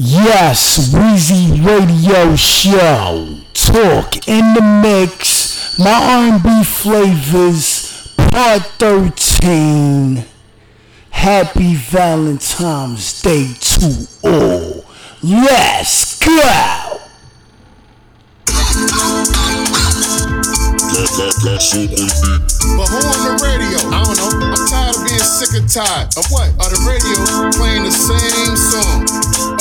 Yes, Weezy Radio Show. Talk in the mix. My R&B flavors, part 13. Happy Valentine's Day to all. Let's go! But who on the radio? I don't know. I'm tired of being sick and tired of what? Of the radio playing the same song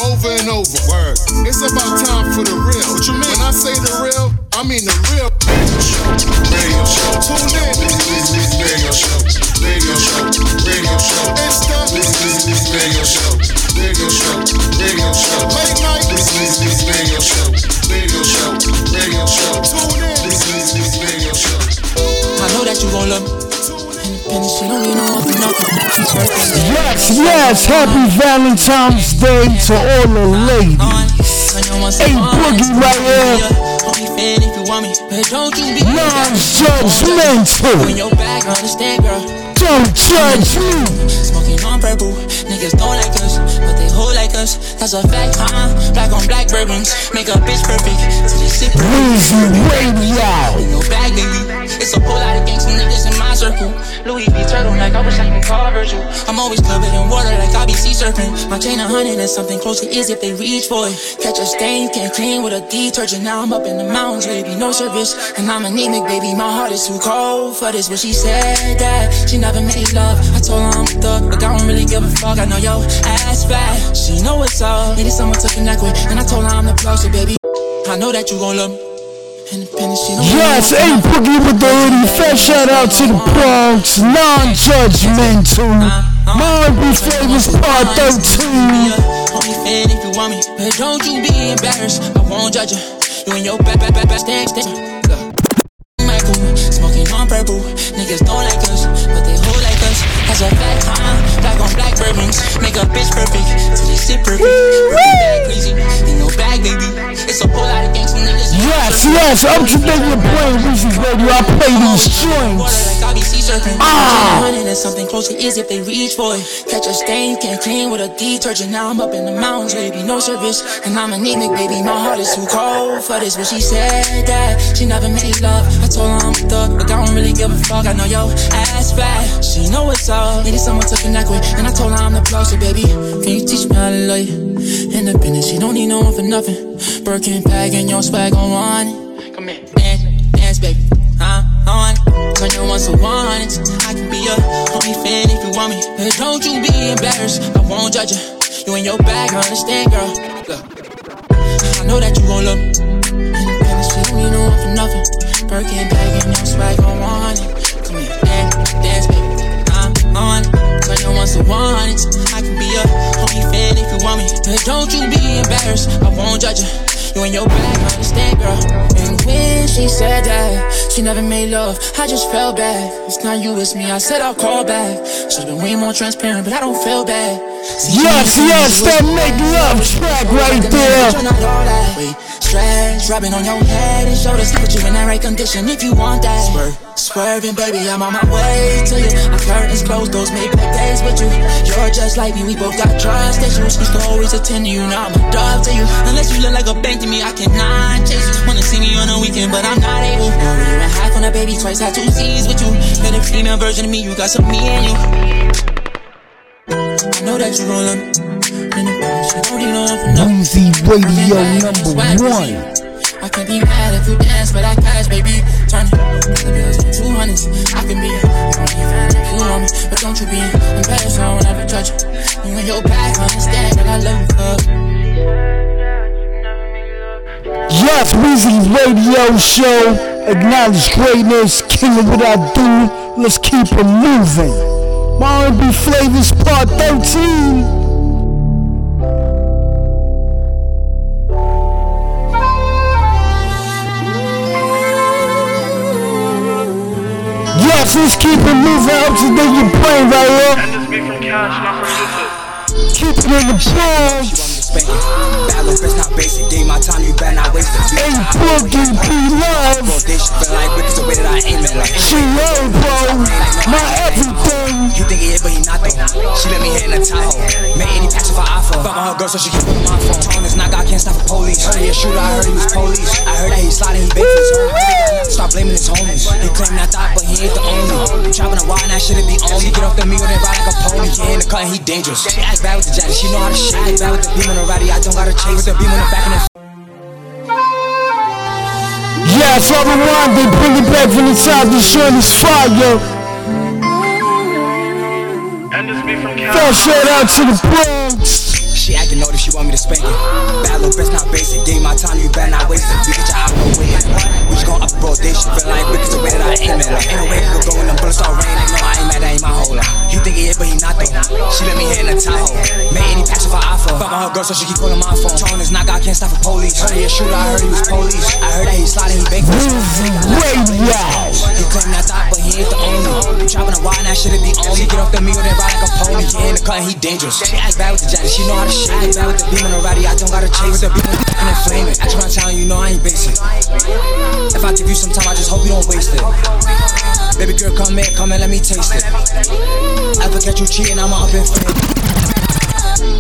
over and over. Word. It's about time for the real. What you mean? When I say the real, I mean the real radio show. Radio show. Tune in. Radio show. Radio show. Radio show. It's the radio show. Radio show. Radio show. Late night. Radio show. Radio show. Radio show. Tune in. Radio show. I know that you gon' love me. Independent, she don't need no one for nothing. Yes, yes, happy Valentine's Day to all the ladies. Hey, Boogie right here. Only fan if you want me, but don't you be Non-judgmental. When your back, understand, girl. Don't judge me. Smoking on purple, niggas don't like us, hold like us. That's a fact, huh? Black on black bourbons, make a bitch perfect. Weezy Radio. your bag, baby. It's a whole lot of gangsta niggas in my circle. Louis V turtle like I wish I could call Virgil. I'm always covered in water like I be sea surfing. My chain a hundred and something close to is if they reach for it. Catch a stain, can't clean with a detergent. Now I'm up in the mountains, baby, no service. And I'm anemic, baby, my heart is too cold for this. But she said that she never made love. I told her I'm a thug, but I don't really give a fuck. I know yo ass fat. She know what's up. Needed someone to connect with, and I told her I'm the plug, so baby. I know that you gon' love me. Independent, she don't Yes, hey, Boogie with the hoodie. Fresh shout out to the Bronx. Non-judgmental. My R&B flavors part 13. Only fan if you want me, but don't you be embarrassed. I won't judge you. You and your back, back, back, back, stand, stand. Yes, up to date with playing Weezy Radio. I play these joints. Ah. Hundred and something close to is if they reach for it. Catch a stain, can't clean with a detergent. Now I'm up in the mountains, baby, no service. And I'm anemic, baby, my heart is too cold for this. But she said that she never made love. I told her I'm a thug, but I don't really give a fuck. I know yo ass fat. She know what's up. Needed someone to connect with, and I told her I'm the plug. So baby, can you teach me how to love you? Independent, she don't need no one for nothing. Birkin bag and your swag on one. Turn your one to one. It's, I can be your only fan if you want me. But don't you be embarrassed. I won't judge you. You in your bag, I understand, girl. Look. I know that you gon' love me. Independent, she don't need no one for nothing. Birkin bag and your swag on one. Come here, dance, dance, baby. I'm on. Turn your one to one. I can be fan if you want me. But don't you be embarrassed. I won't judge you. You in your understand, girl. And when she said that she never made love, I just felt bad. It's not you, it's me. I said I'll call back. Should've been way more transparent, but I don't feel bad. Yes, yes, that make love track right there. You're stress, rubbing on your head and shoulders. Put you in that right condition if you want that. Swerve, swerving, baby, I'm on my way to you. My curtains closed, those make back days with you. You're just like me, we both got trust issues. Used to always attend to you, now I'm a dog to you. Unless you look like a bank to me, I cannot chase you. Wanna see me on a weekend, but I'm not able. Year and a half on a baby, twice had two C's with you. Then a female version of me, you got some me and you. I know that you gon' love me. Independent, she don't need no one for nothing. Weezy Radio number one. I can be mad if you dance for that cash, baby. Turn it. The bills two hundreds. I can be a only fan if you want me, but don't you be embarrassed. I won't ever judge you. You and your back, understand that I love you. Yes, Weezy Radio Show. Acknowledge greatness. King of what I do. Let's keep it moving. My R&B flavors part 13. Yes, let's keep it moving up to the your brain right here. And this beat from Cash, not from Keep it in the Bronx. Spanking. Bad little bitch, not basic. Gave my time, you better not waste it. Ain't boogie, be love. Rotation, feel like Rick the way that I aim it. Like, She love, bro. My everything. you think he is, but he not though. She let me hit in the Tahoe. Made any passion for iPhone. Fuck on her girl, so she keep on my phone. Tone is not God, can't stop the police. Heard he a shooter, I heard he was police. I heard that he sliding, he baked his. Stop blaming his homies. He claimed I thought, but he ain't the only. Chopping a and that shit be on me. Get off the meal, then ride like a pony. He in the cut, and he dangerous. She act bad with the jacket, she know how to shit. Act bad with the beam on the ratty, I don't gotta chase. With the beam on the back and the Yes, all the one they bring it back from the top to show this fire. First shout out to the Bronx. She acting notice, she want me to spank it. Bad little bitch, not basic. Gave my time, you better not waste it. We get your out no way. We just gon' up the rotation. Feel like is the way that I aim it. Like, ain't no way we go going, them bullets start raining. No, I ain't mad, that ain't my whole life. He think he is, but he not though. She let me hit in the Tahoe. Made any passion for iPhone. Fuck on her girl, so she keep calling my phone. Tone is knock, I can't stop for police. Heard he a shooter, I heard he was police. I heard that he sliding, he Weezy Radio. He claimed I thought, but he ain't the only. Chopping a and that shit be on me. Get off the meal, then ride like a pony. He in the cut, he dangerous. She act bad with the jacket, she know how to shit. Bad with the beam on the I don't gotta chase. The beam and flame it. Ask my town, you know I ain't basic. If I give you some time, I just hope you don't waste it. Baby girl, come in, come and let me taste it. Ever catch you cheating, I'ma up in flame.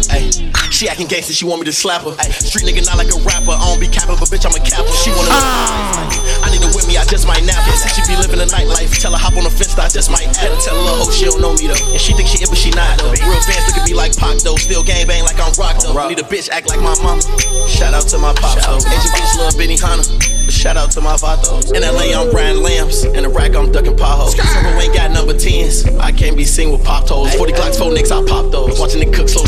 Ay, she acting gangster, she want me to slap her. Ay, street nigga not like a rapper, I don't be capping, but bitch I'm a capper. She wanna. Know. I need her with me, I just might nap her. See she be living a nightlife, tell her hop on the fence, I just might add her. Tell her little hoe she don't know me though, and she think she it, but she not though. Real fans look at me like Pac though, still gang bang like I'm rock though. Need a bitch act like my mama. Shout out to my pop though. Asian bitch love Benihana. But shout out to my vatos. In LA, I'm Brian Lamps. In the rack, I'm ducking potholes. Turbo ain't got number 10s. I can't be seen with pop toes. 40 Glocks, 4 nicks, I pop those. Watching the cook slow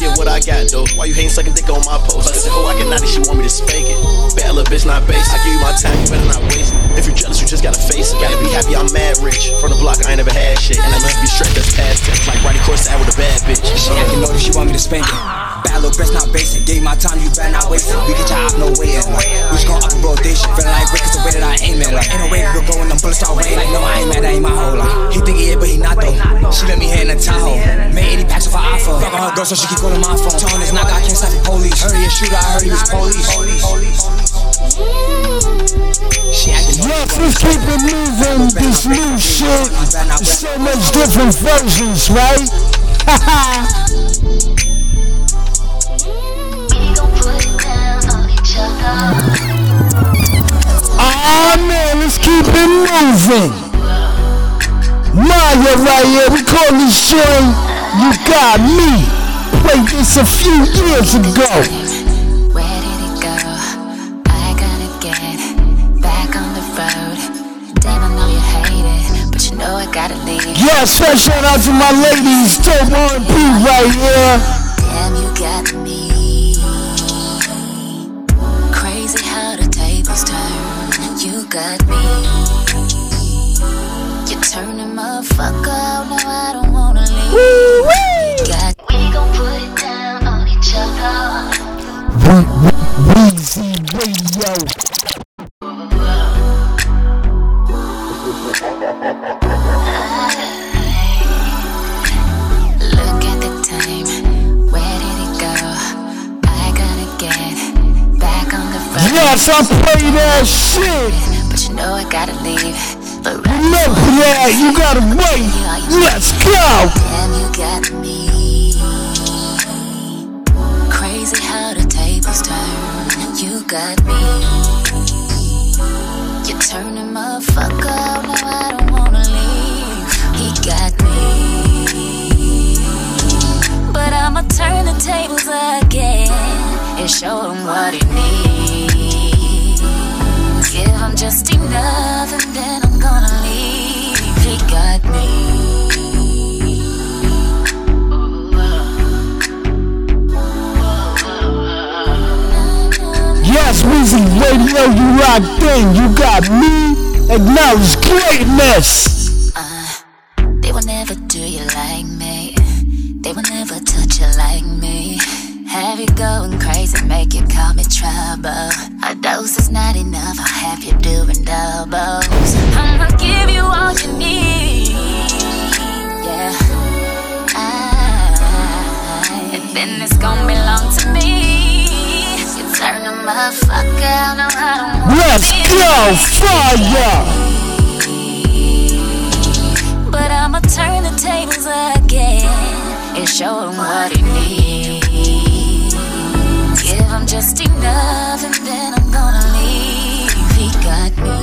Get what I got though. Why you hating sucking dick on my post? Bustin' hoe, I oh, can naughty, she want me to spank it. Bad little bitch, not basic. I give you my time, you better not waste it. If you're jealous, you just gotta face it. Gotta be happy, I'm mad rich. From the block, I ain't never had shit. And I'ma be straight, that's past tense. Like riding course out with a bad bitch. She uh-huh. acting notice, she want me to spank it. Little bitch, not basic. Gave my time, you better not waste it. We get your out no way. in. Like, we just gon' up the rotation. Feel like Rick is the way that I aim it. Like, ain't no way we go going, them bullets start raining. Like, no, I ain't mad, that ain't my whole life. He think he is, but he not though. She let me hit in the Tahoe. Made 80 packs of iPhone. Fuck on her girl, so she keep calling my phone. Tone is knock, I can't stop the police. Heard he a shooter, I heard he was police. She acting Yes, let's keep it moving. This new shit. So much different versions, right? Haha. Ah man, let's keep it moving. Maya right here, we call this joint You Got Me. Played this a few years ago. Where did it go? I gotta get back on the road. Damn, I know you hate but you know I gotta leave. Yeah, special shout out to my ladies, Dope R&B right here. Turn. You got me. You turn the motherfucker out, now I don't wanna leave. Got we gon' put it down on each other. Weezy Radio. Look at the time. Where did it go? I gotta get back on the road. Yes, I play that shit. Know I gotta leave. But right Remember that, you gotta wait. Let's go. Damn, you got me. Crazy how the tables turn. You got me. You turn the motherfucker out, now I don't wanna leave. He got me. But I'ma turn the tables again and show him what he needs. Him just enough and then I'm gonna leave. He got me. Yes, Weezy Radio, you locked in. You got me. Acknowledge greatness. Uh, they will never do you like me. They will never touch you like me. Have you going crazy, make you call me trouble. Let's go, fire! But I'ma turn the tables again and show him what he needs. Give him just enough and then I'm gonna leave. He got me.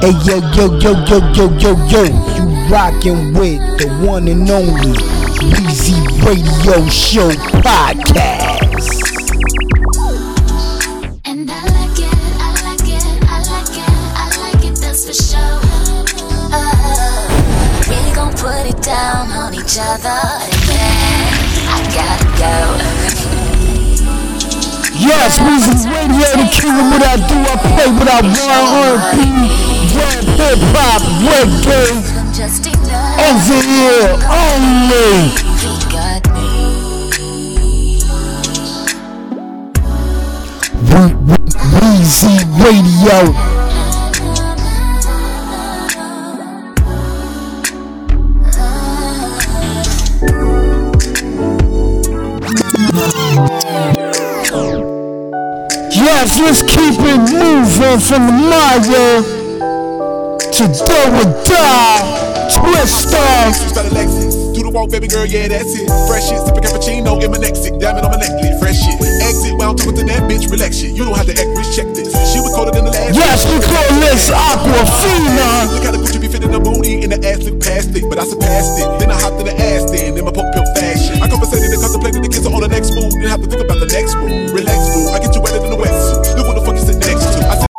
Hey yo yo yo yo yo yo yo, you rockin' with the one and only Weezy Radio Show podcast. And I like it, I like it, I like it, I like it, that's for sure. Uh, we gon' put it down on each other and then I gotta go. Yes, Weezy Radio, the king of what I do. I play what I want, R&B, rap, hip hop, reggae. Over here only. Weezy Radio. Yes, let's keep it moving from the Maya to do or die. Twister. Lexus, better Lexus. Do the walk, baby girl, yeah, that's it. Fresh shit, sipping cappuccino in my nexic. Diamond on my necklace, fresh shit. Exit while I'm talking to that bitch, relax shit. You don't have to act rich, check this. She was colder than the last. Yes, we call this Aquafina. Look how the Gucci be fitting the booty and the ass look past it, but I surpassed it. Then I hopped in the ass then, in my pump pimp fashion. I compensated and contemplated the kiss on the next move. Didn't have to think about the next move. Relax, boo. I get you wetter than the wetsuit. Look what the fuck you sit next to. I said,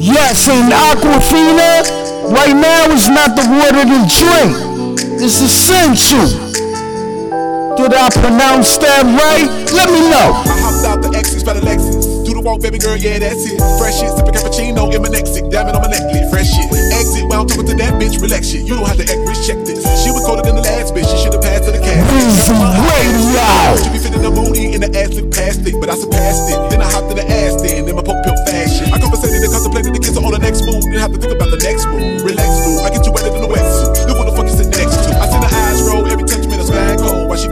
Yes, and Aquafina, right now is not the water to drink. It's essential. Did I pronounce that right? Let me know. I hopped out the X's by the Lexus. The walk, baby girl, yeah, that's it. Fresh shit, sipping cappuccino in my nexic. Diamond on my necklace, fresh shit. Exit while I'm talking to that bitch, relax shit. You don't have to act rich, check this. She was colder than the last bitch. She should have passed to the. Weezy Radio. She be fitting the booty and the ass look past it, but I surpassed it. Then I hopped in the ass then, in my pump pimp fashion. I compensated and contemplated the kiss on the next move. Didn't have to think about the next move. Relax, boo. I get you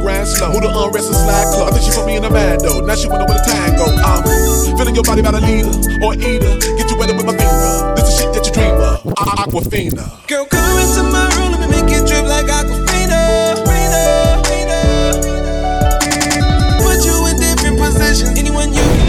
grind slow. Who the unrest and slide club. I think she put me in a mad though. Now she wanna where the time go. I'm feeling your body about a leader or eater. Get you wetter with my finger. This is shit that you dream of. Aquafina. Girl, come into my room, me make it drip like Aquafina. Fina, Fina. Put you in different positions, anyone you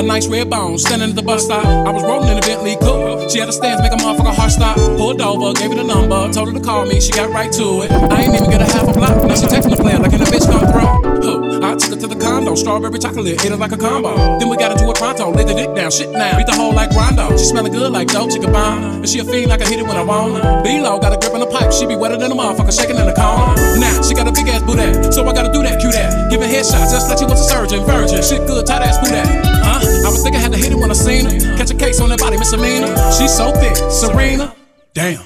a nice red bone standing at the bus stop? I was rolling in a Bentley coupe. She had a stance, make a motherfucker heart stop. Pulled over, gave her the number, told her to call me. She got right to it. I ain't even get a half a block. Now she texting the plan like in a bitch come through. Took her to the condo, strawberry chocolate, ate it like a combo. Then we got into it pronto, laid the dick down, shit now. Beat the hole like Rondo. She smelling good like Dolce Gabbana. And she a fiend like I hit it when I want her. B-Lo got a grip on the pipe, she be wetter than a motherfucker, shaking in the corner. Now she got a big ass booty, so I gotta do that, cue that. Giving headshots just like she was a surgeon, virgin. Shit good, tight ass boo that. Huh? I was thinking I had to hit it when I seen her. Catch a case on that body, misdemeanor. She's so thick, Serena. Damn.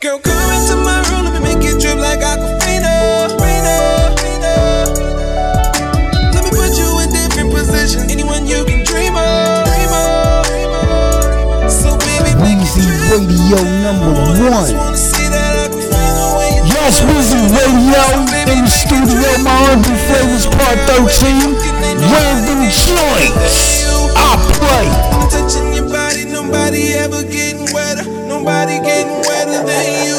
Girl, come into my room, let me make it drip like Aquafina. Number one. wanna see that Aquafina when you Yes, Weezy Radio in the studio. My R&B flavors part 13. Random joints. I play. I'm touching your body, nobody ever getting wetter. Nobody getting wetter than you.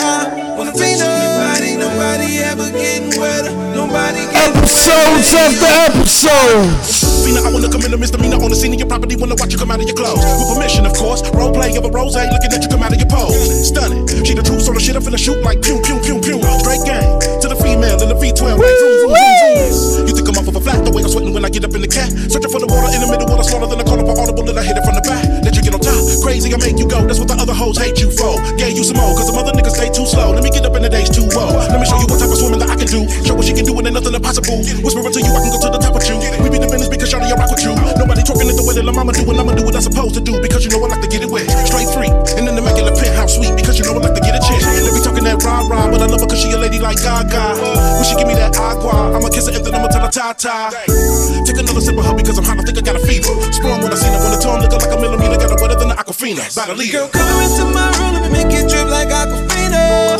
Uh, when I'm your body, nobody ever getting wetter. Nobody getting Episodes after episodes. Fina, I wanna commit a misdemeanor on the scene of your property. Wanna watch you come out of your clothes. With permission, of course. Role play of a rose, looking at you come out of your pose. Stunning. She the truth, so the shit I finna shoot like pew, pew, pew, pew. Straight game. To the female in the V12. Like vroom, vroom, vroom. You think I'm off of a flat, the way I'm sweating when I get up in the cat. Searching for the water in the middle, water smaller than I call up an audible and I hit it from the back. Let you get on top. Crazy, I make you go. That's what the other hoes hate you for. Gave you some more, cause the mother niggas stay too slow. Let me get up in the days too low. Let me show you what type of swimming that I can do. Show what she can do and ain't nothing impossible. Whispering to you, I can go to the top with you. We be the business because I rock with you. Nobody talking it the way that la mama do, and I'ma do what I'm supposed to do because you know I like to get it wet. Straight three, and then the immaculate penthouse suite because you know I like to get a chick. They be talking that rah rah, but I love her cause she a lady like Gaga. When she give me that agua, I'ma kiss her and then I'ma tell her ta ta. Take another sip of her because I'm hot, I think I got a fever. Sprung when I seen her, when the tone looking like a millimeter, got her wetter than the Aquafina. About to leave. Girl, come into my room, let me make it drip like Aquafina.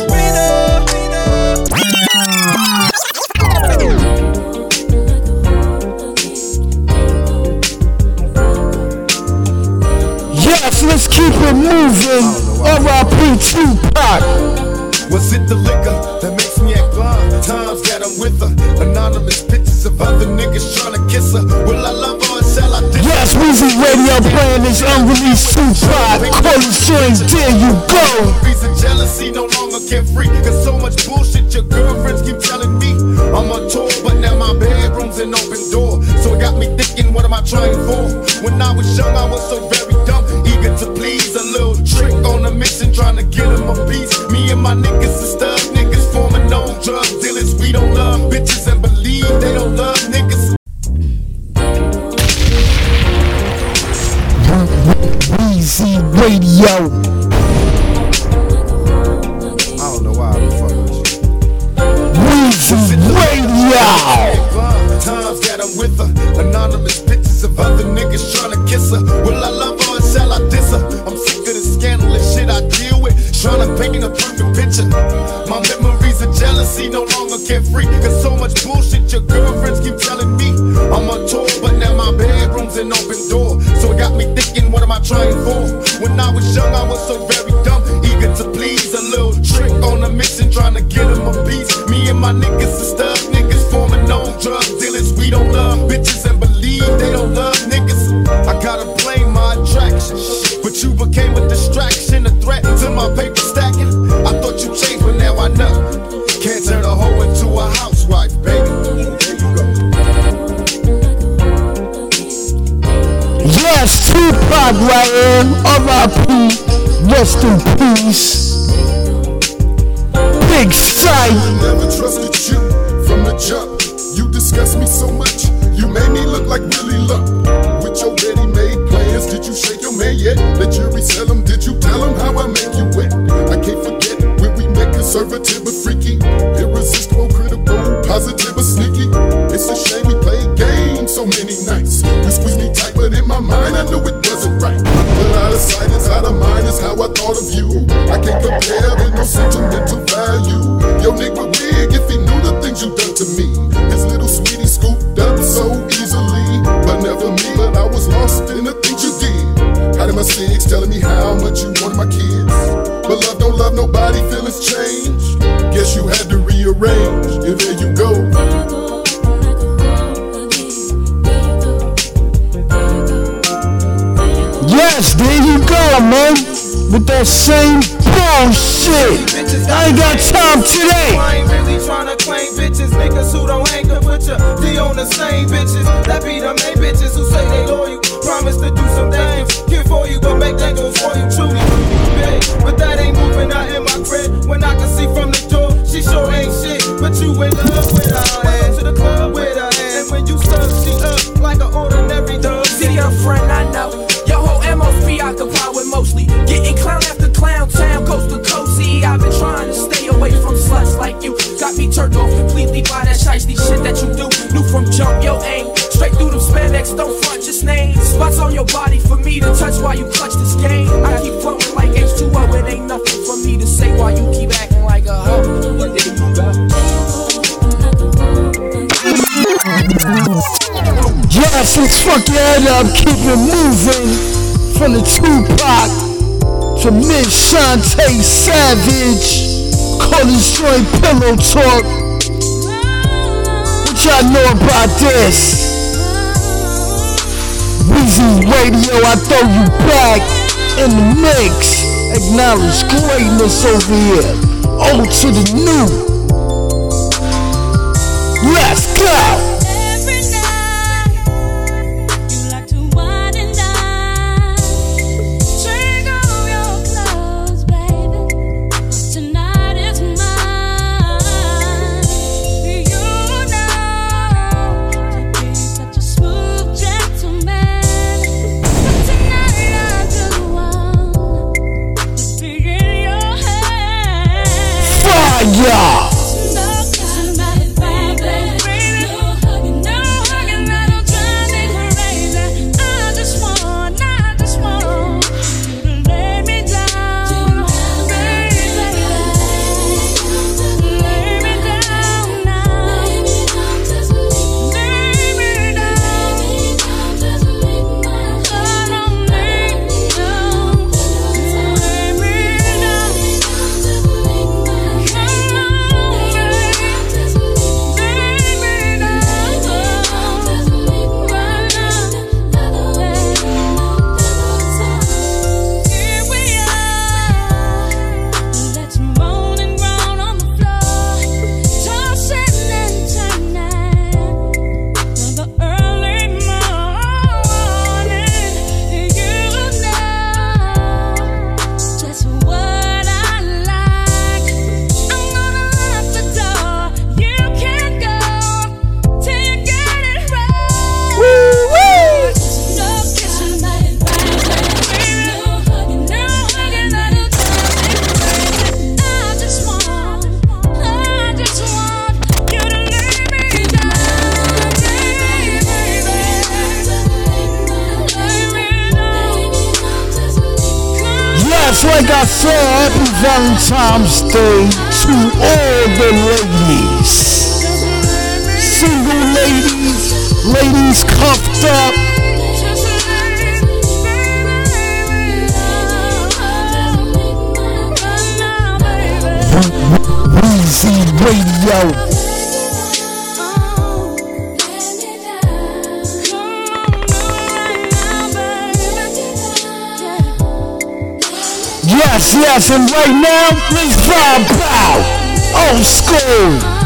Yes, let's keep it moving. R.I.P. Tupac. Was it the liquor that makes me act blind? Times that I'm with her. Anonymous pictures of other niggas trying to kiss her. Will I love her Yes, Weezy Radio playing this unreleased Tupac. Call the strings, there you go. Reason jealousy no longer carefree. Cause so much bullshit your girlfriends keep telling me. I'm on tour, but now my bedroom's an open door. So it got me thinking, what am I trying for? When I was young, I was so very dumb. Eager to please, a little trick on a mission, trying to get him a piece. Me and my niggas are stud niggas forming no drug dealers. We don't love bitches and believe they don't love Weezy Radio. I don't know why fucking with you. Weezy Radio. Times that I'm with her. Anonymous pictures of other niggas trying to kiss her. Will I love her or shall I diss her? I'm sick of the scandalous shit I deal. Trying to paint a perfect picture. My memories of jealousy no longer carefree. Cause so much bullshit your girlfriends keep telling me. I'm on tour, but now my bedroom's an open door. So it got me thinking, what am I trying for? When I was young, I was so very dumb. Eager to please. A little trick on a mission, trying to get him a piece. Me and my niggas are stud niggas forming no drug dealers. We don't love bitches and believe they don't love niggas. I gotta blame my attraction. But you became a distraction, a threat to my paper stacking. I thought you changed, but now I know. Can't turn a hoe into a housewife, baby. There you go. Yes, Tupac right here. R.I.P. Rest in peace. Big sight. Never trusted you from the jump. You disgust me so much. You made me look like Willie Lump. With your ready-made did you shake your man yet? The jury sell him. Did you tell him how I make you wet? I can't forget when we met conservative but freaky, irresistible, critical, positive but sneaky. It's a shame we played games so many nights. You squeezed me tight, but in my mind I knew it wasn't right. But out of sight is out of mind is how I thought of you. I can't compare with no sentimental did. My six, telling me how much you wanted my kids. But love don't love nobody, feelings change. Guess you had to rearrange. And there you go. Yes, there you go, man. With that same bullshit. I ain't got time today. I ain't really tryna claim bitches, niggas who don't hang to put your D on the same bitches. That be the main bitches who say they loyal. Promise to do some things, care for you, but make things for you truly. Big, but that ain't moving out in my crib. When I can see from the door, she sure ain't shit, but you in love with her. Welcome to the club with her, and when you serve, she up like an ordinary dog. See your friend, I know. Your whole MO's preoccupied with mostly getting clown after clown, town coast to coast. See, I've been trying to stay away from sluts like you. Got me turned off completely by that shiesty shit that you do. New from jump yo aim. Straight through them spandex, don't your for me to touch while you clutch this game. I keep flowing like H2O, it ain't nothing for me to say while you keep acting like a hoe. But there you go. Yes, let's fuck your head up, keep it moving. From the Tupac to Miss Shantae Savage. Call this joint Pillow Talk. What y'all know about this? Weezy Radio, I throw you back in the mix. Acknowledge greatness over here. Old to the new. Let's go! Right now, let's vibe out. Old school.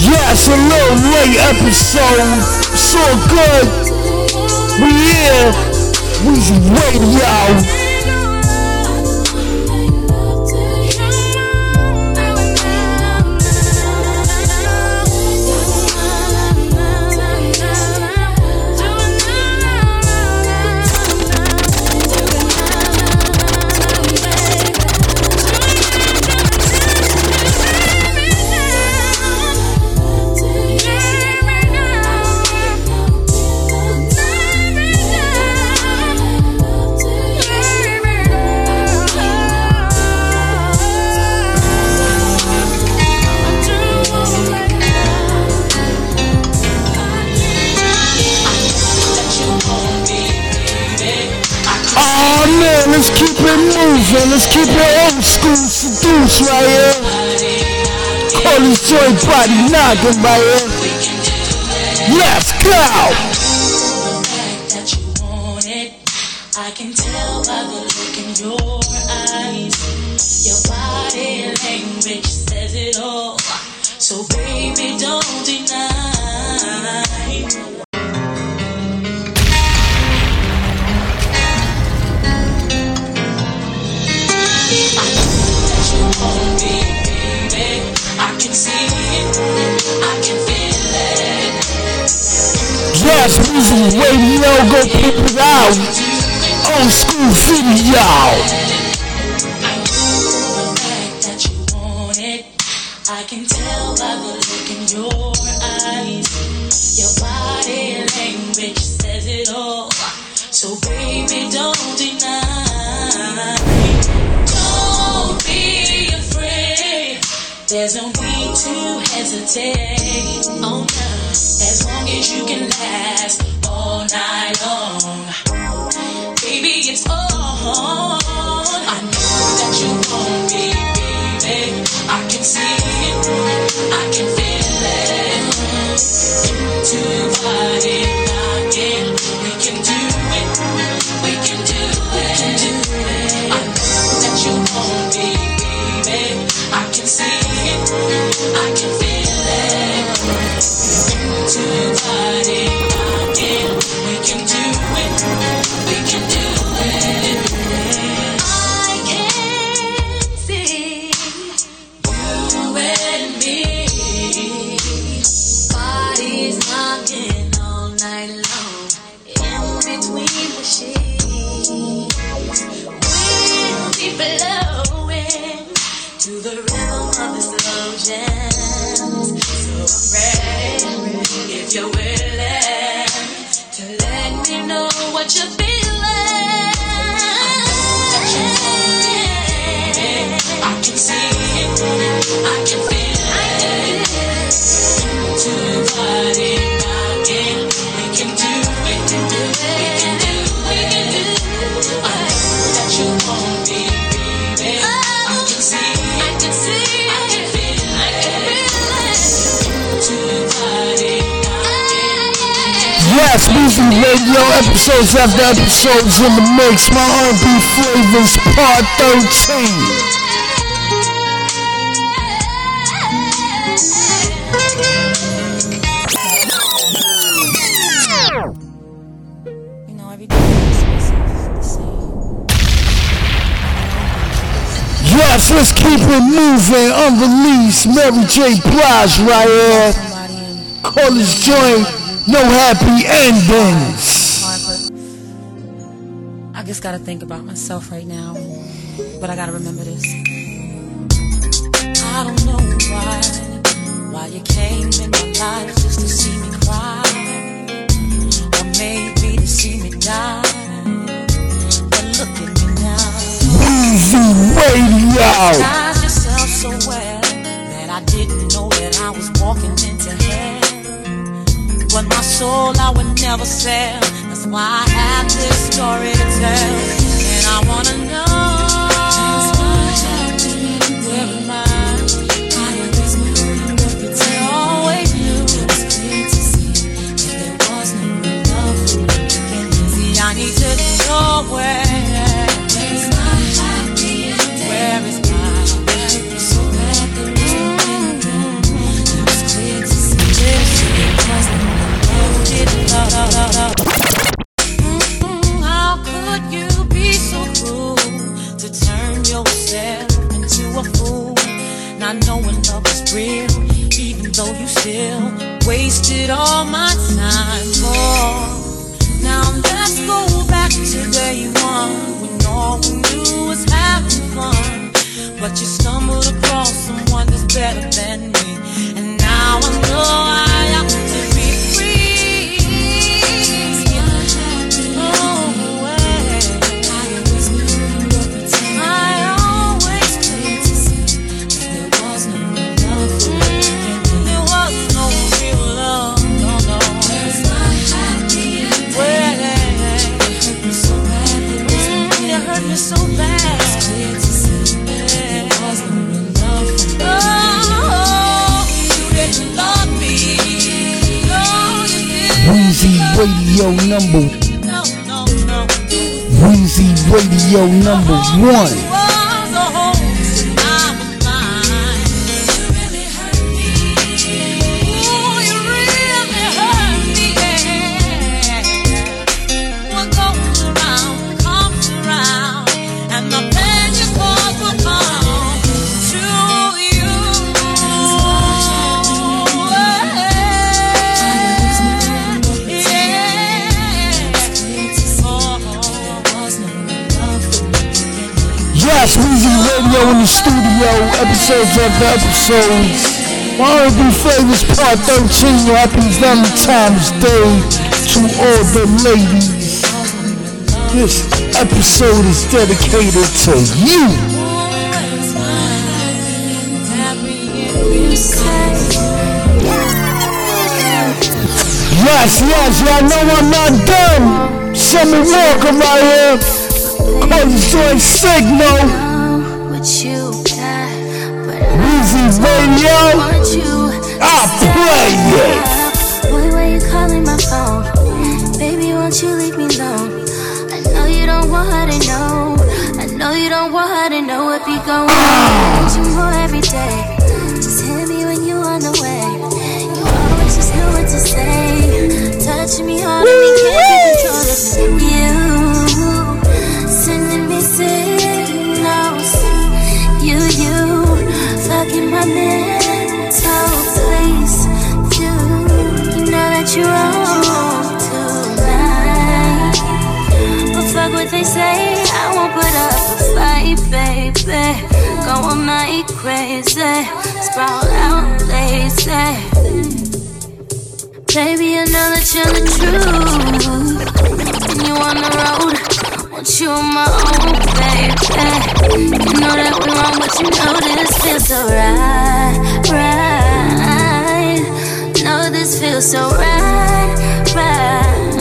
Yes, a little late episode. So good. We here. We's radio. Keep it old school seduce right here. Call this joint body knocking right here. Let's go. Weezy Radio, go pick it out. Old school video. I can tell by the look in your eyes. Your body language says it all. So baby, don't deny. Don't be afraid. There's no need to hesitate. Oh no. As you can last all night long. Baby, it's on. I know that you want me, baby. I can see it. I can feel it. Two body Yes, Weezy Radio episodes after episodes in the mix. My R&B flavors part 13. Yes, let's keep it moving. Unreleased Mary J. Blige right here. Call this joint No Happy Endings. I just gotta think about myself right now, but I gotta remember this. I don't know why, why you came in my life just to see me cry, or maybe to see me die. But look at me now. Weezy Radio. Yourself so well that I didn't know that I was walking into hell. But my soul I would never sell. That's why I have this story to tell. And I wanna know. where I? I always knew. See, If there was no love, can you see I need to know. Where better than me, and now I know I have Radio number. Weezy Radio number one. Radio in the studio, episodes after episodes. My R&B Part 13, Happy Valentine's Day to all the ladies. This episode is dedicated to you. Yes, yes, y'all know I'm not done. Summer Walker right here. Call this joint Signal. Weezy Radio. I play it. Boy, why you calling my phone? Baby, won't you leave me alone? I know you don't want her to know. I know you don't want her to know what be going on. Need you more every day. Just hit me when you on the way. You always just know what to say. Touching me hard can't control it. You they say, I won't put up a fight, baby. Crazy, sprawl out lazy. Baby, I know that you're the truth. When you on the road, want you on my own, baby. You eh. know that we're wrong, but you know this feels so right, right. Know this feels so right, right.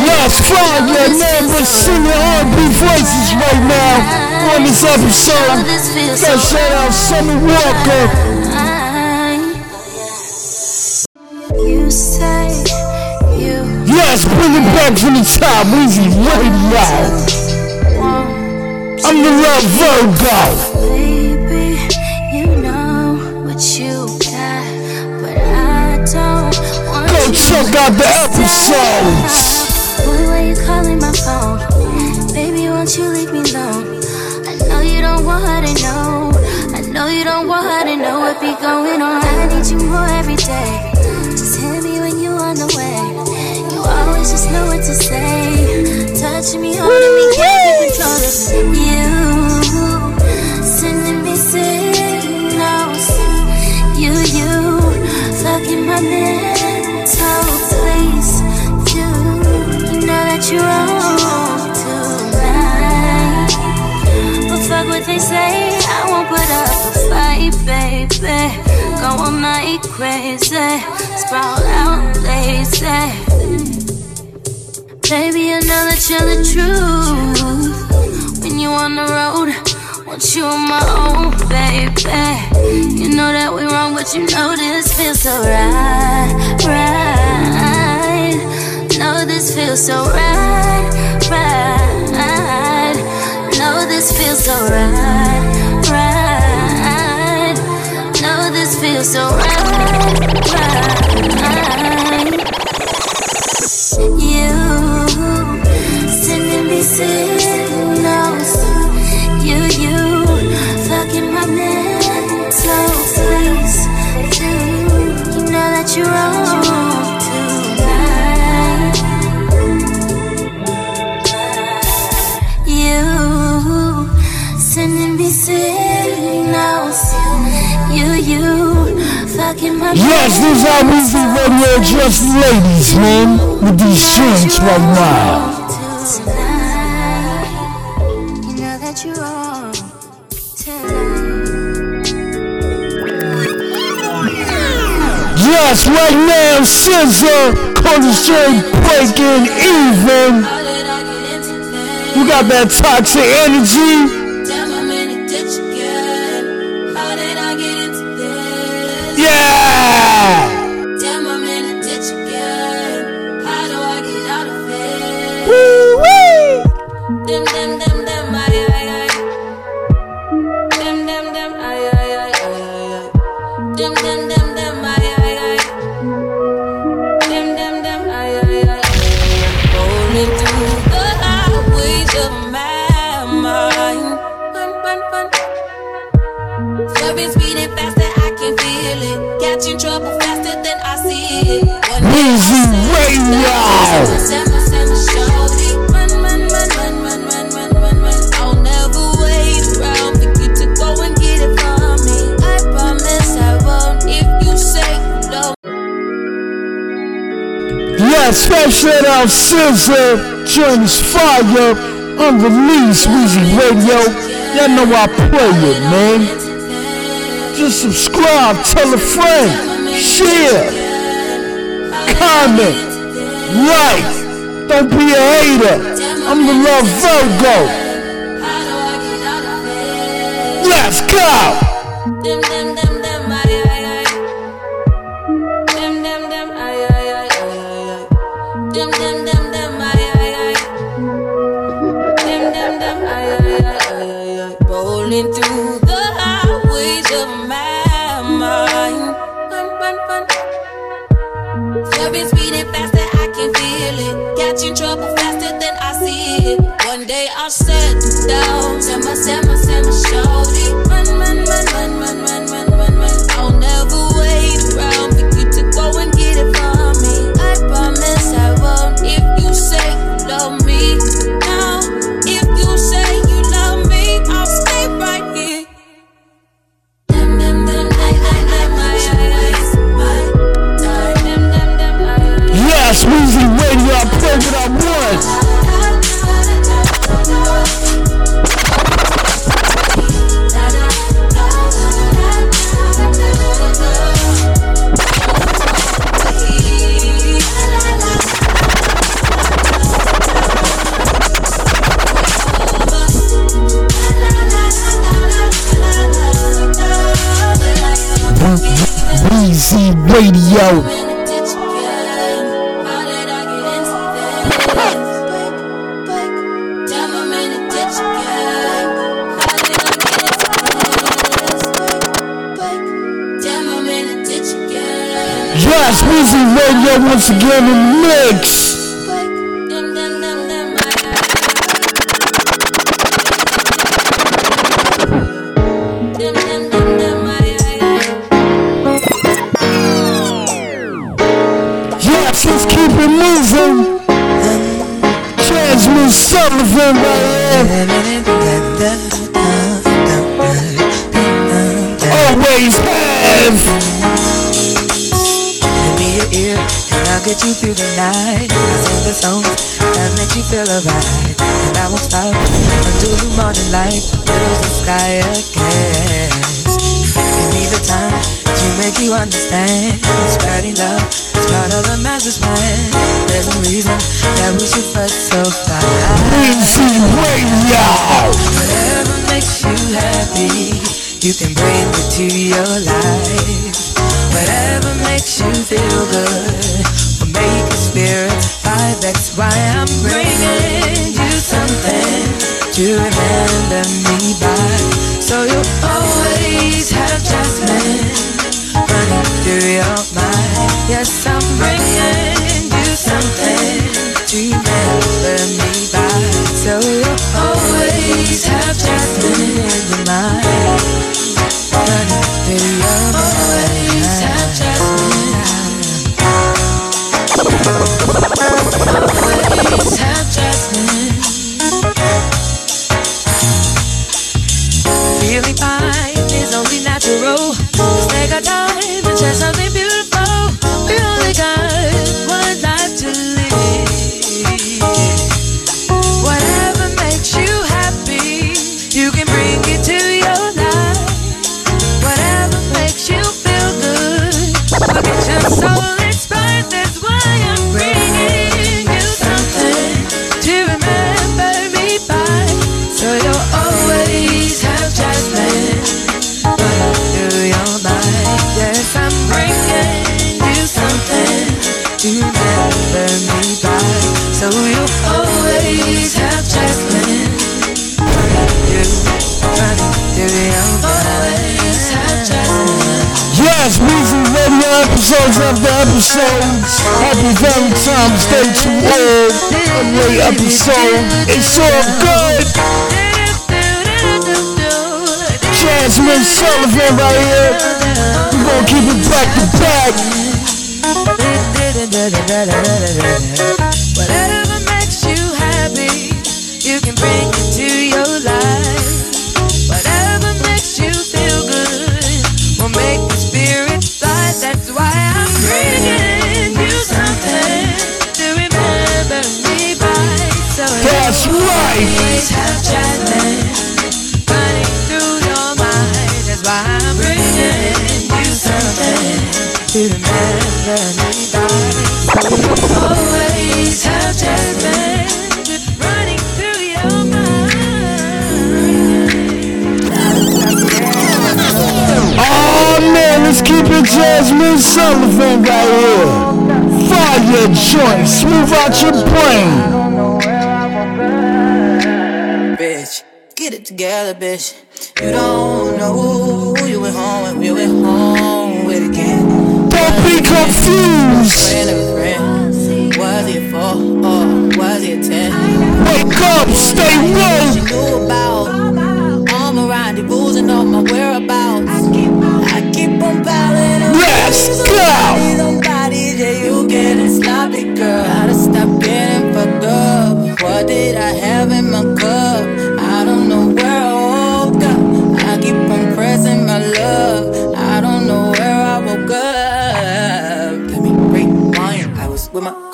Yes, fire number singing R&B voices right now on this episode. Got shout out Summer Walker. You say you Yes, bring it back from the top. Weezy Radio. I'm the love Virgo. Baby, you know what you got, but I don't want Go check out the episodes. Boy, why you calling my phone? Baby, won't you leave me alone? I know you don't want her to know. I know you don't want her to know what be going on. I need you more every day. Know what to say. Touching me, holding me, can't keep control of you. Sending me signals. You, you, fucking my mental place. You, you know that you're wrong tonight. But fuck what they say, I won't put up a fight, baby. Go all night crazy, sprawl out lazy. Baby, I know that you're the truth. When you on the road, want you on my own, baby. You know that we're wrong, but you know this feels so right, right. Know this feels so right, right. Know this feels so right, right. Know this feels so right, right. You sending me signals. You, you fucking my mental place. You, you know that you're wrong tonight. You sending me signals. You, you fucking my Yes, this is our music radio just for ladies, man. With these joints right now. Yes, right now, Scissor, Curtis J breaking even. You got that toxic energy. Yeah! Special out Scissor, Jones Fire, unreleased Weezy Radio. Y'all know I play it, man. Just subscribe, tell a friend, share, comment, like. Don't be a hater. I'm the love Virgo. Let's go. Remember me by. So you'll always have Jasmine running through your mind. Yes, I'm bringing you something to remember me by. So you'll always have Jasmine in your mind. Running through your mind. Always have Jasmine. Always have Valentine's Day to all. Every episode. It's all good. Jazmine Sullivan right here. We're gonna keep it back to back. Jasmine. Oh Sullivan right here. Fire your joints, smooth out your brain. Together, bitch. You don't know who you went home with, we went home with again. Don't be confused. Friend of a friend. Was he a four or was he a ten? Wake up, stay woke. She knew about all my rendezvous and all my whereabouts. I keep on piling on Let's bodies, go. on bodies. Yeah, you getting sloppy, girl. Gotta stop getting fucked up. What did I have in my cup?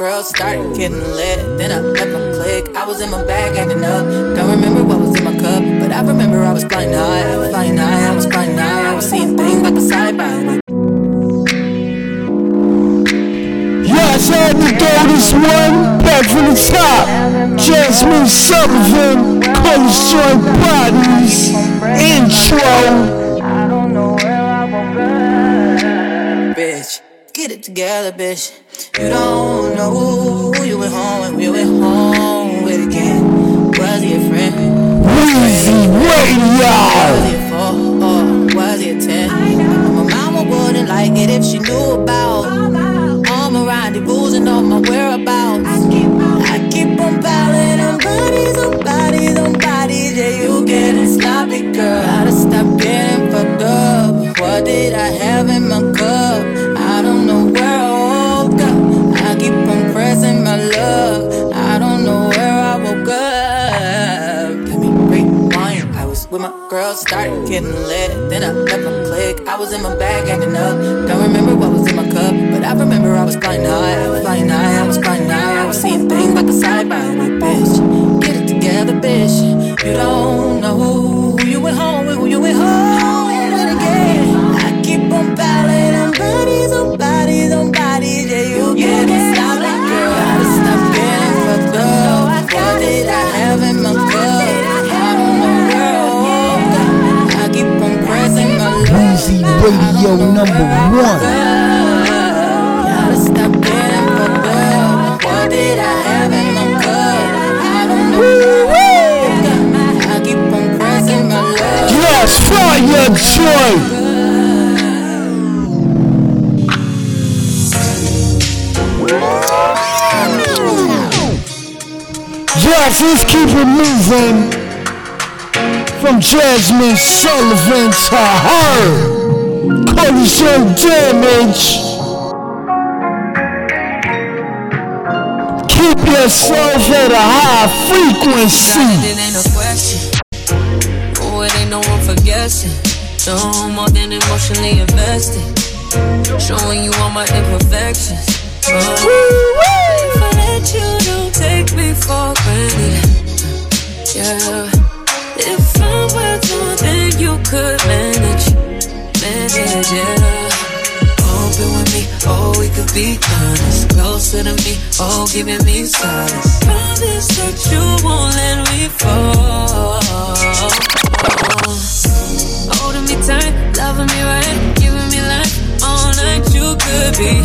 Was with girl, started getting lit. Then I left my clique. I was in my bag, acting up. Don't remember what was in my cup, but I remember I was flying high. I was flying high, I was flying high. I was seeing things like a sci-fi. Yes, I had to throw this one back from the top. Jazmine Sullivan, College Joint Bodies, intro. bitch. Get it together, bitch. You don't know who you went home with, we went home with again. Was he a friend? Weezy Radio. Was he a four or was he a ten? My mama wouldn't like it if she knew about all my rendezvous and all my whereabouts. I keep on piling on bodies, on bodies, on bodies. Yeah, you getting sloppy, girl. Gotta stop getting fucked up. What did I have in my girls started getting lit. Then I left my click. I was in my bag acting up. Don't remember what was in my cup, but I remember I was flying high, I was flying high, I was flying high. I was seeing things like a side by bitch. Get it together, bitch. You don't know who pressing my luck. Yes, fire joy. Yes, let's keep it moving. From Jazmine Sullivan to her. Collision damage. Keep yourself at a high frequency. It ain't no question. Oh, it ain't no one for guessing. No more than emotionally invested. Showing you all my imperfections. Oh, if I let you, don't take me for granted. Yeah. If I'm worth more than you could manage. Manage, yeah. Open with me, oh, we could be honest. Closer to me, oh, giving me solace. Promise that you won't let me fall. Holding me tight, loving me right, night. You could be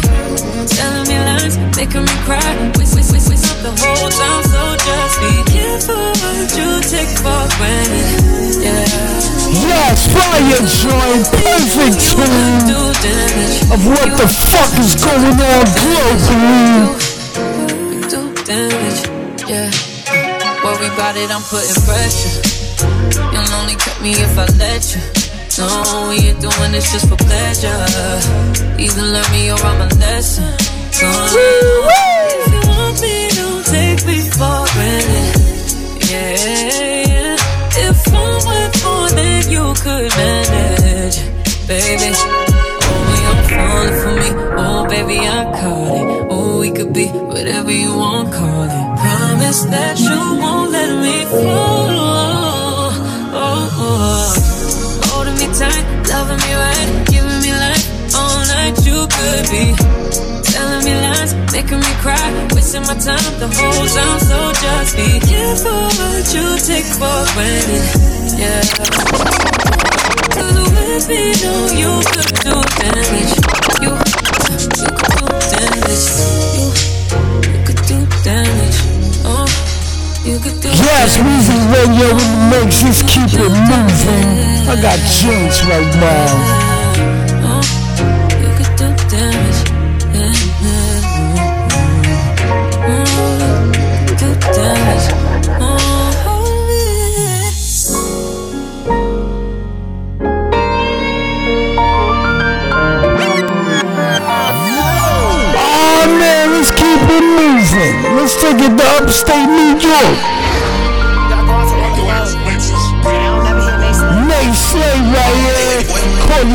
telling me lies, making me cry. Up the whole time. So just be careful what you take for granted. Yeah. Yes, fire join, perfect tune of what the fuck is going on globally. do damage. Yeah. Worry about it, I'm putting pressure. You'll only cut me if I let you. No, we ain't doing this just for pleasure. Either learn me or I'm a lesson. So, if you want me, don't take me for granted. Yeah, yeah. If I'm worth more than you could manage, baby. Oh, you're falling for me. Oh, baby, I caught it. Oh, we could be whatever you want, call it. Promise that you won't let me fall. Oh, oh. oh. Loving me right, giving me life all night. You could be telling me lies, making me cry, wasting my time the whole time. So just be careful what you take for granted. Yeah. Cause with me, no, you could do damage. You, you could do damage. Yes, Weezy Radio in the mix, just keep it moving. I got joints right now.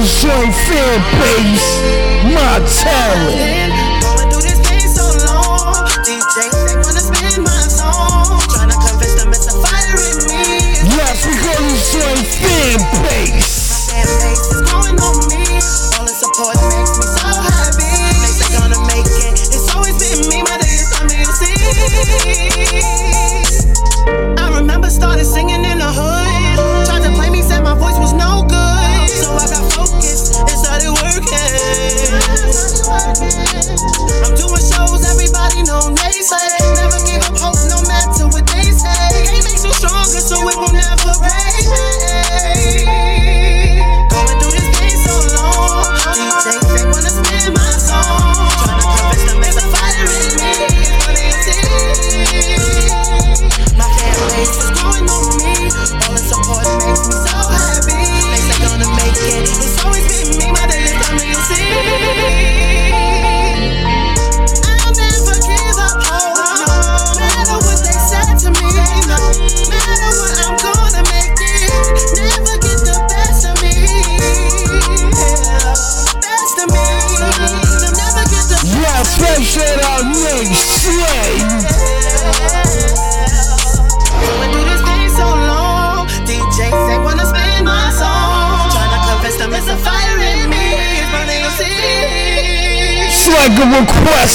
Show fan base. My talent.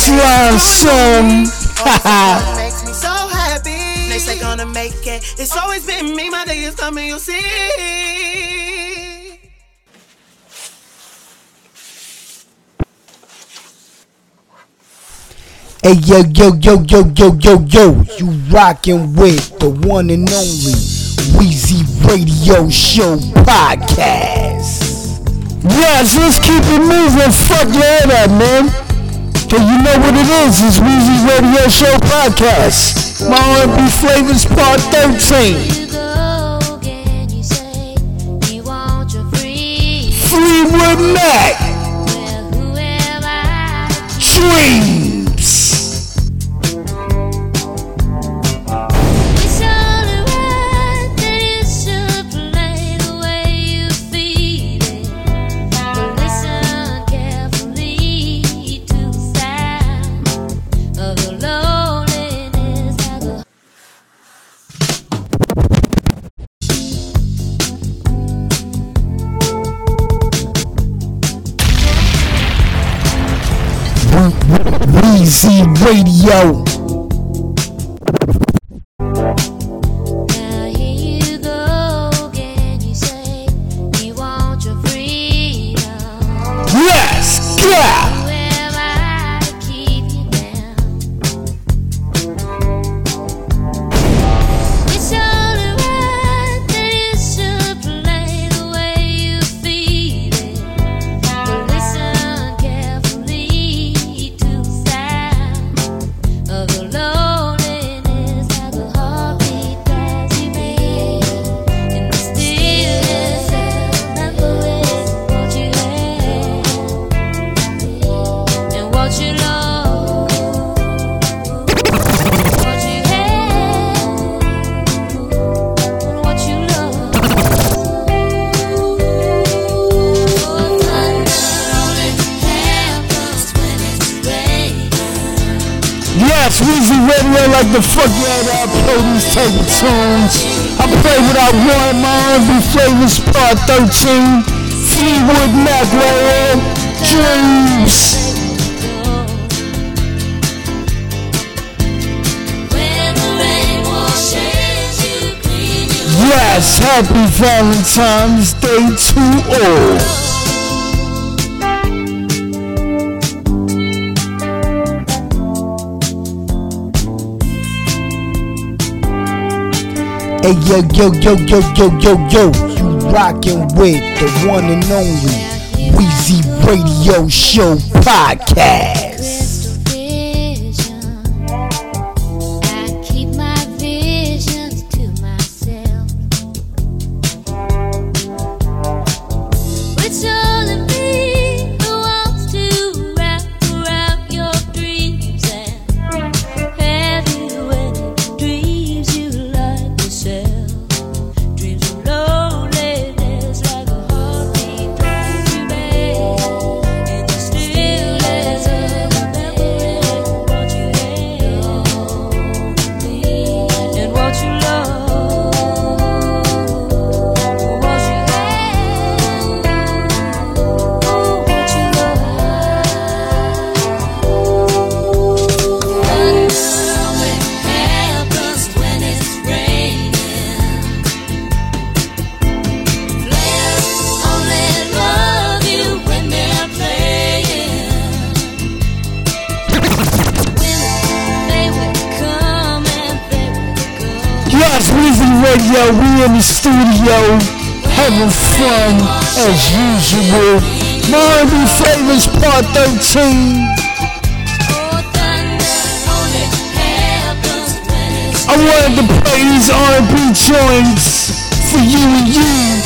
Line makes me so happy. They say gonna make it. It's always been me. My day is coming. You'll see. Hey yo yo yo yo yo yo yo, you rockin' with the one and only Weezy Radio Show podcast. Yes, let's keep it moving. Fuck your head up, man. Cause you know what it is. It's Weezy Radio Show podcast. My R&B flavors part 13. Fleetwood Mac. Dreams. R&B part 13. Fleetwood Mac right. Dreams. Yes, happy Valentine's Day to all. Hey yo yo yo yo yo yo yo, you rockin' with the one and only Weezy Radio Show podcast. As usual. R&B flavors part 13. I wanted to play these R&B joints for you and you.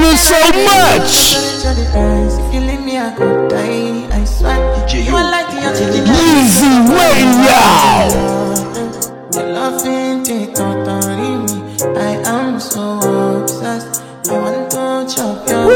loving so much. Easy way, y'all. I am so obsessed. I want to chop your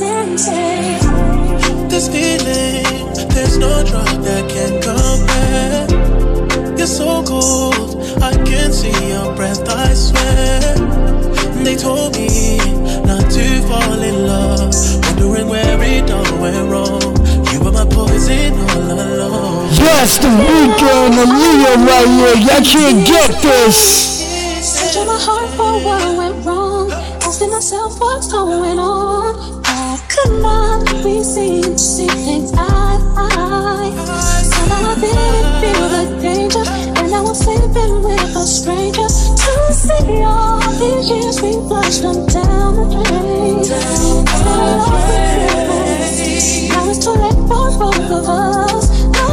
my voice and say, This feeling, there's no drug that can compare. You're so cold, I can see your breath, I swear. They told me not to fall in love, wondering where it all went wrong. You were my poison all along. Yes, the weekend, the Leo right here. Y'all can't get this. Searching my heart for what went wrong. Asking myself what's going on. I could not be seen to see things I, I. Somehow I didn't feel the danger. And now I'm sleeping with a stranger. To see all these years we flushed them down the drain. Now it's too late for both of us. No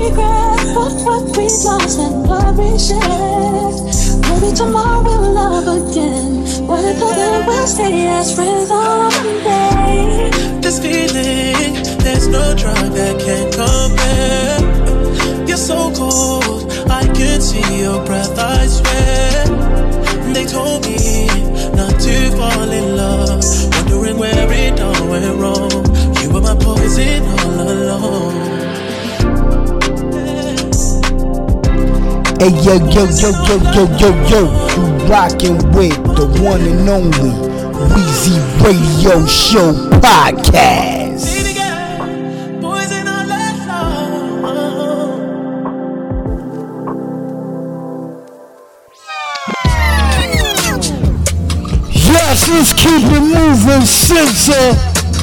regret for what we lost and what we shared. Maybe tomorrow we'll love again. What if then we'll stay as friends on Monday? This feeling, there's no drug that can compare. You're so cold, I can see your breath, I swear. They told me not to fall in love, wondering where it all went wrong. You were my poison all along. Hey yo yo yo yo yo yo yo, you rockin' with the one and only Weezy Radio Show podcast. Poison all along. Yes, let's keep it moving, Scissor.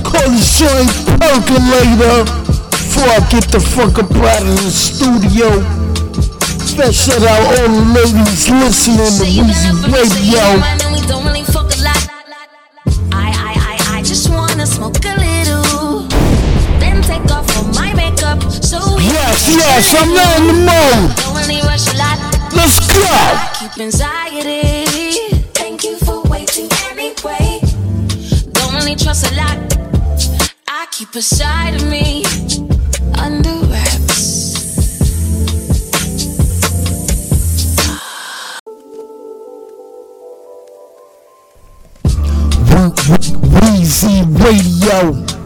Call the joint percolator. Before I get the fuck up out of the studio. Shout out all the ladies listening to Weezy Radio. And we don't really fuck a lot. I, I, I, I just wanna smoke a little. Then take off all my makeup. So Yes, yes, I'm not in the mode. don't really rush a lot. Let's go. I keep anxiety. Thank you for waiting anyway. Don't really trust a lot. I keep a side of me Radio.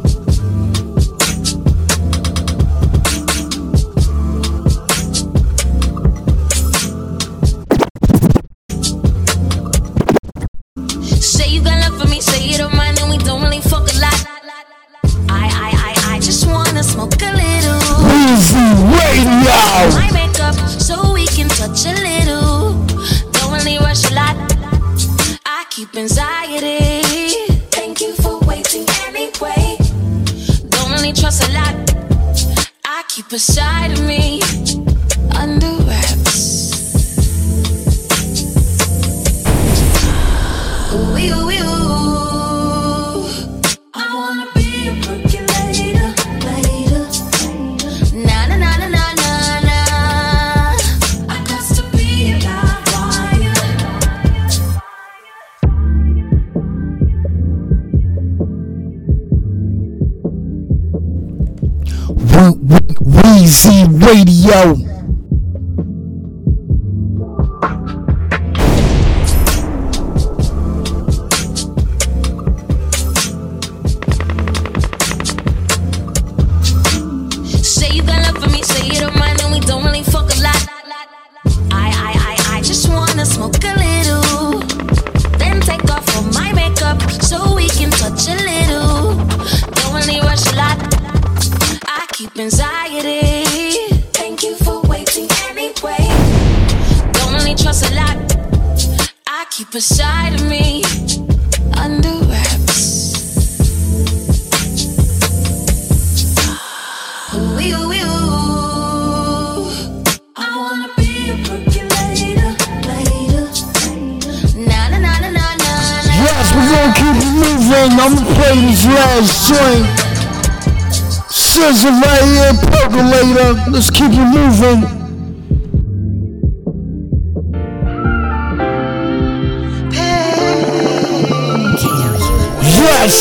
Radio.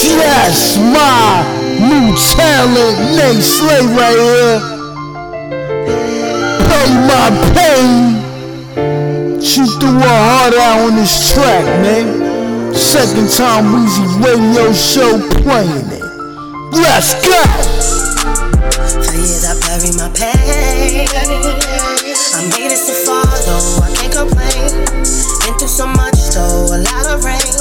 Yes, my new talent, Nate Slay right here. Pay my pain. She threw her heart out on this track, man. Second time Weezy Radio Show playing it. Let's go! For years I buried my pain. I made it so far though, I can't complain. Been through so much though, a lot of rain.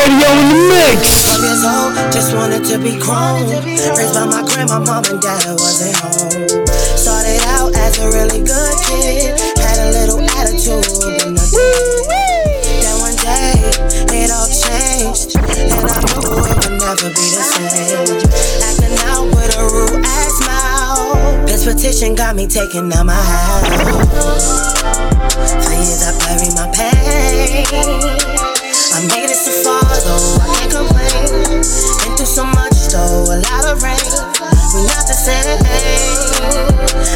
Radio in the mix. 12 years old, just wanted to be grown. Raised by my grandma, mom and dad wasn't home. Started out as a really good kid, had a little attitude, but nothing. Then one day, it all changed, and I knew it would never be the same. Acting out with a rude ass mouth. This petition got me taking out my house. For years I buried my pain. Made it so far though, I can't complain. Been through so much though, a lot of rain. We not the same.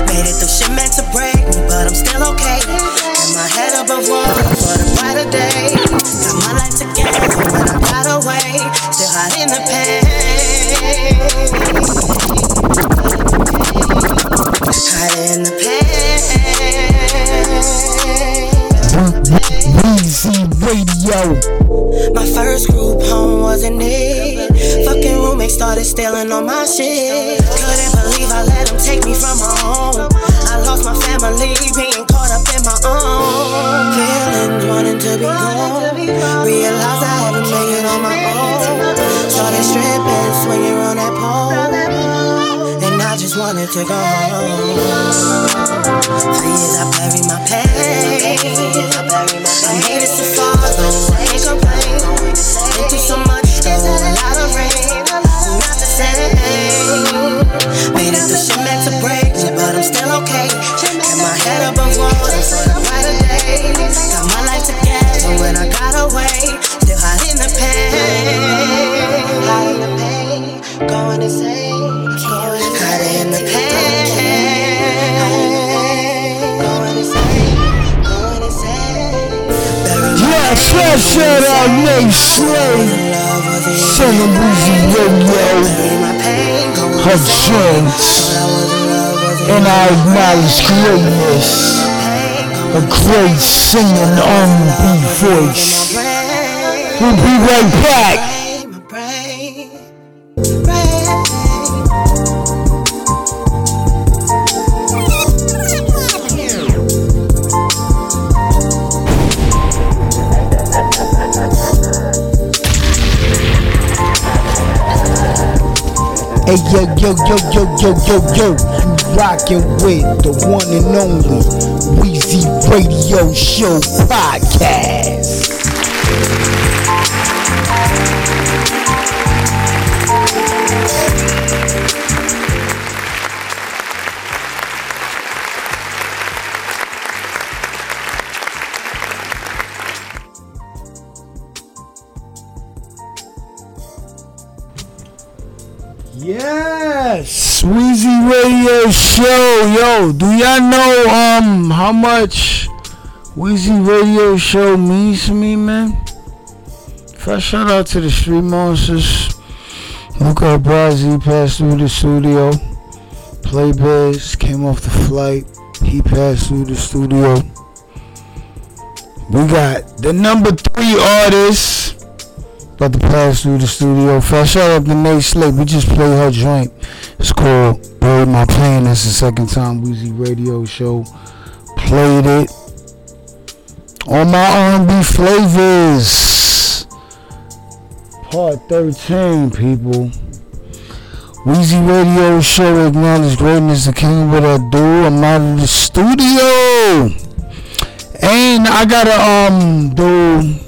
Made it through shit meant to break me, but I'm still okay. Got my head above water for the brighter day. Got my life together when I got away. Still hiding the pain. Hiding the pain. Weezy Radio. First group home wasn't it. Fucking roommates started stealing on my shit. Couldn't believe I let them take me from my home. I lost my family, being caught up in my own. Feelings wanting to be gone. Realized I had to make it on my own. Started stripping, swinging on that pole. And I just wanted to go home. For years I buried my pain. Shout out Nate Slade. Singing Weezy Radio. Her joints. And I acknowledge greatness. A great singing R&B voice. We'll be right back. Hey yo yo yo yo yo yo yo, you rockin' with the one and only Weezy Radio Show podcast. Show. Yo, do y'all know um how much Weezy Radio Show means to me, man? First shout out to the Street Monsters. Luca Brazzi passed through the studio. Playbiz came off the flight. He passed through the studio. We got the number three artist about to pass through the studio. First shout out to Nate Slate. We just played her joint. It's called Bury My Pain. That's the second time Weezy Radio Show played it. On my R&B flavors. Part 13, people. Weezy Radio Show acknowledge greatness. The king what I do. I'm out of the studio. And I gotta um do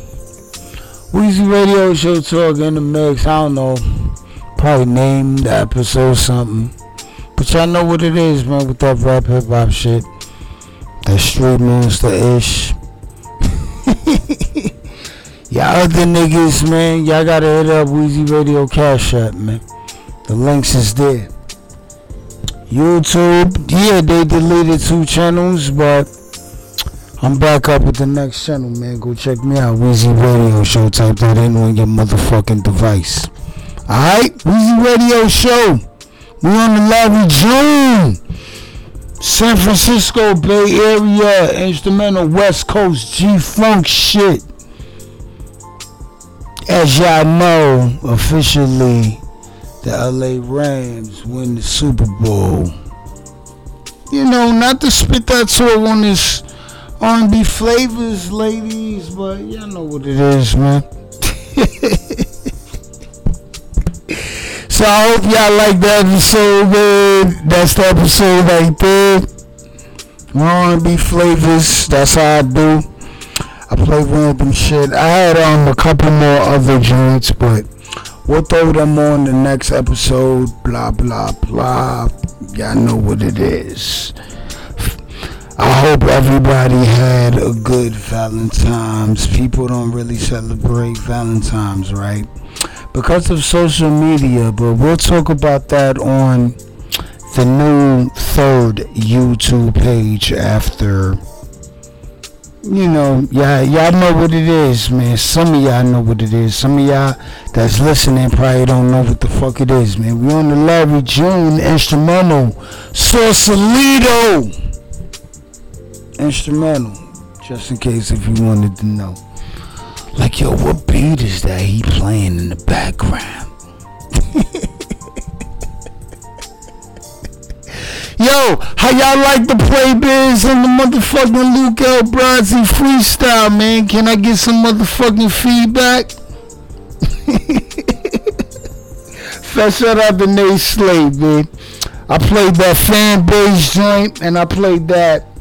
Weezy Radio Show talk in the mix. I don't know. Probably name the episode something. But y'all know what it is, man, with that rap hip hop shit. That street monster ish. y'all other niggas, man, y'all gotta hit up Weezy Radio Cash App, man. The links is there. YouTube, yeah, they deleted two channels, but I'm back up with the next channel, man. Go check me out, Weezy Radio Show. Type that in on your motherfucking device. Alright, Weezy Radio Show. We on the Larry June. San Francisco Bay Area instrumental West Coast G Funk shit. As y'all know, officially, the LA Rams win the Super Bowl. You know, not to spit that talk on this R&B flavors, ladies, but y'all know what it is, man. so I hope y'all like that episode, man. That's the episode right there. R&B flavors, that's how I do. I play random shit. I had um a couple more other joints, but we'll throw them on the next episode. Blah blah blah. Y'all know what it is. I hope everybody had a good Valentine's. People don't really celebrate Valentine's, right? Because of social media, but we'll talk about that on the new third YouTube page after you know, y'all, y'all know what it is, man. Some of y'all know what it is. Some of y'all that's listening probably don't know what the fuck it is, man. We on the Larry June instrumental, Sausalito instrumental, just in case if you wanted to know. Like, yo, what beat is that he playing in the background? Yo, how y'all like the play biz and the motherfucking Luke L. Freestyle, man? Can I get some motherfucking feedback? First shout out the Nate Slade, man. I played that fan base joint and I played that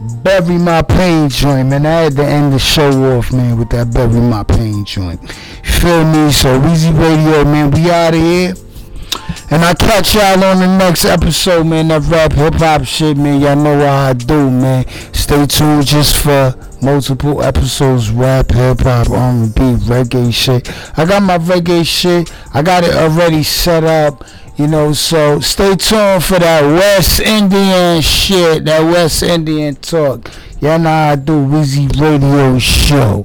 Bury My Pain joint, man. I had to end the show off, man, with that Bury My Pain joint. Feel me? So, Weezy Radio, man, we out of here. And I catch y'all on the next episode, man. That rap hip hop shit, man. Y'all know how I do, man. Stay tuned just for multiple episodes. Rap, hip hop, R&B, reggae shit. I got my reggae shit. I got it already set up. You know, so stay tuned for that West Indian shit, that West Indian talk. Y'all know I do Weezy Radio Show.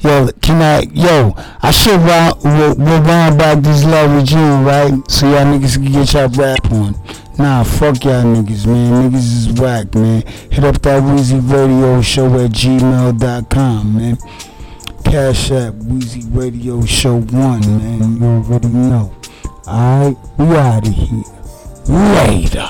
Yo, can I, yo, I should round, we'll, we'll back this Larry June, right? So y'all niggas can get y'all rap on. Nah, fuck y'all niggas, man. Niggas is whack, man. Hit up that Weezy Radio Show at gmail.com, man. Cash App, Weezy Radio Show 1, man. You already know. Alright, we out of here. Later.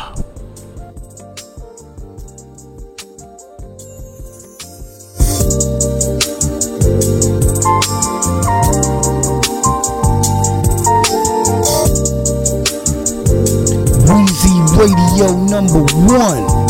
Weezy Radio number one.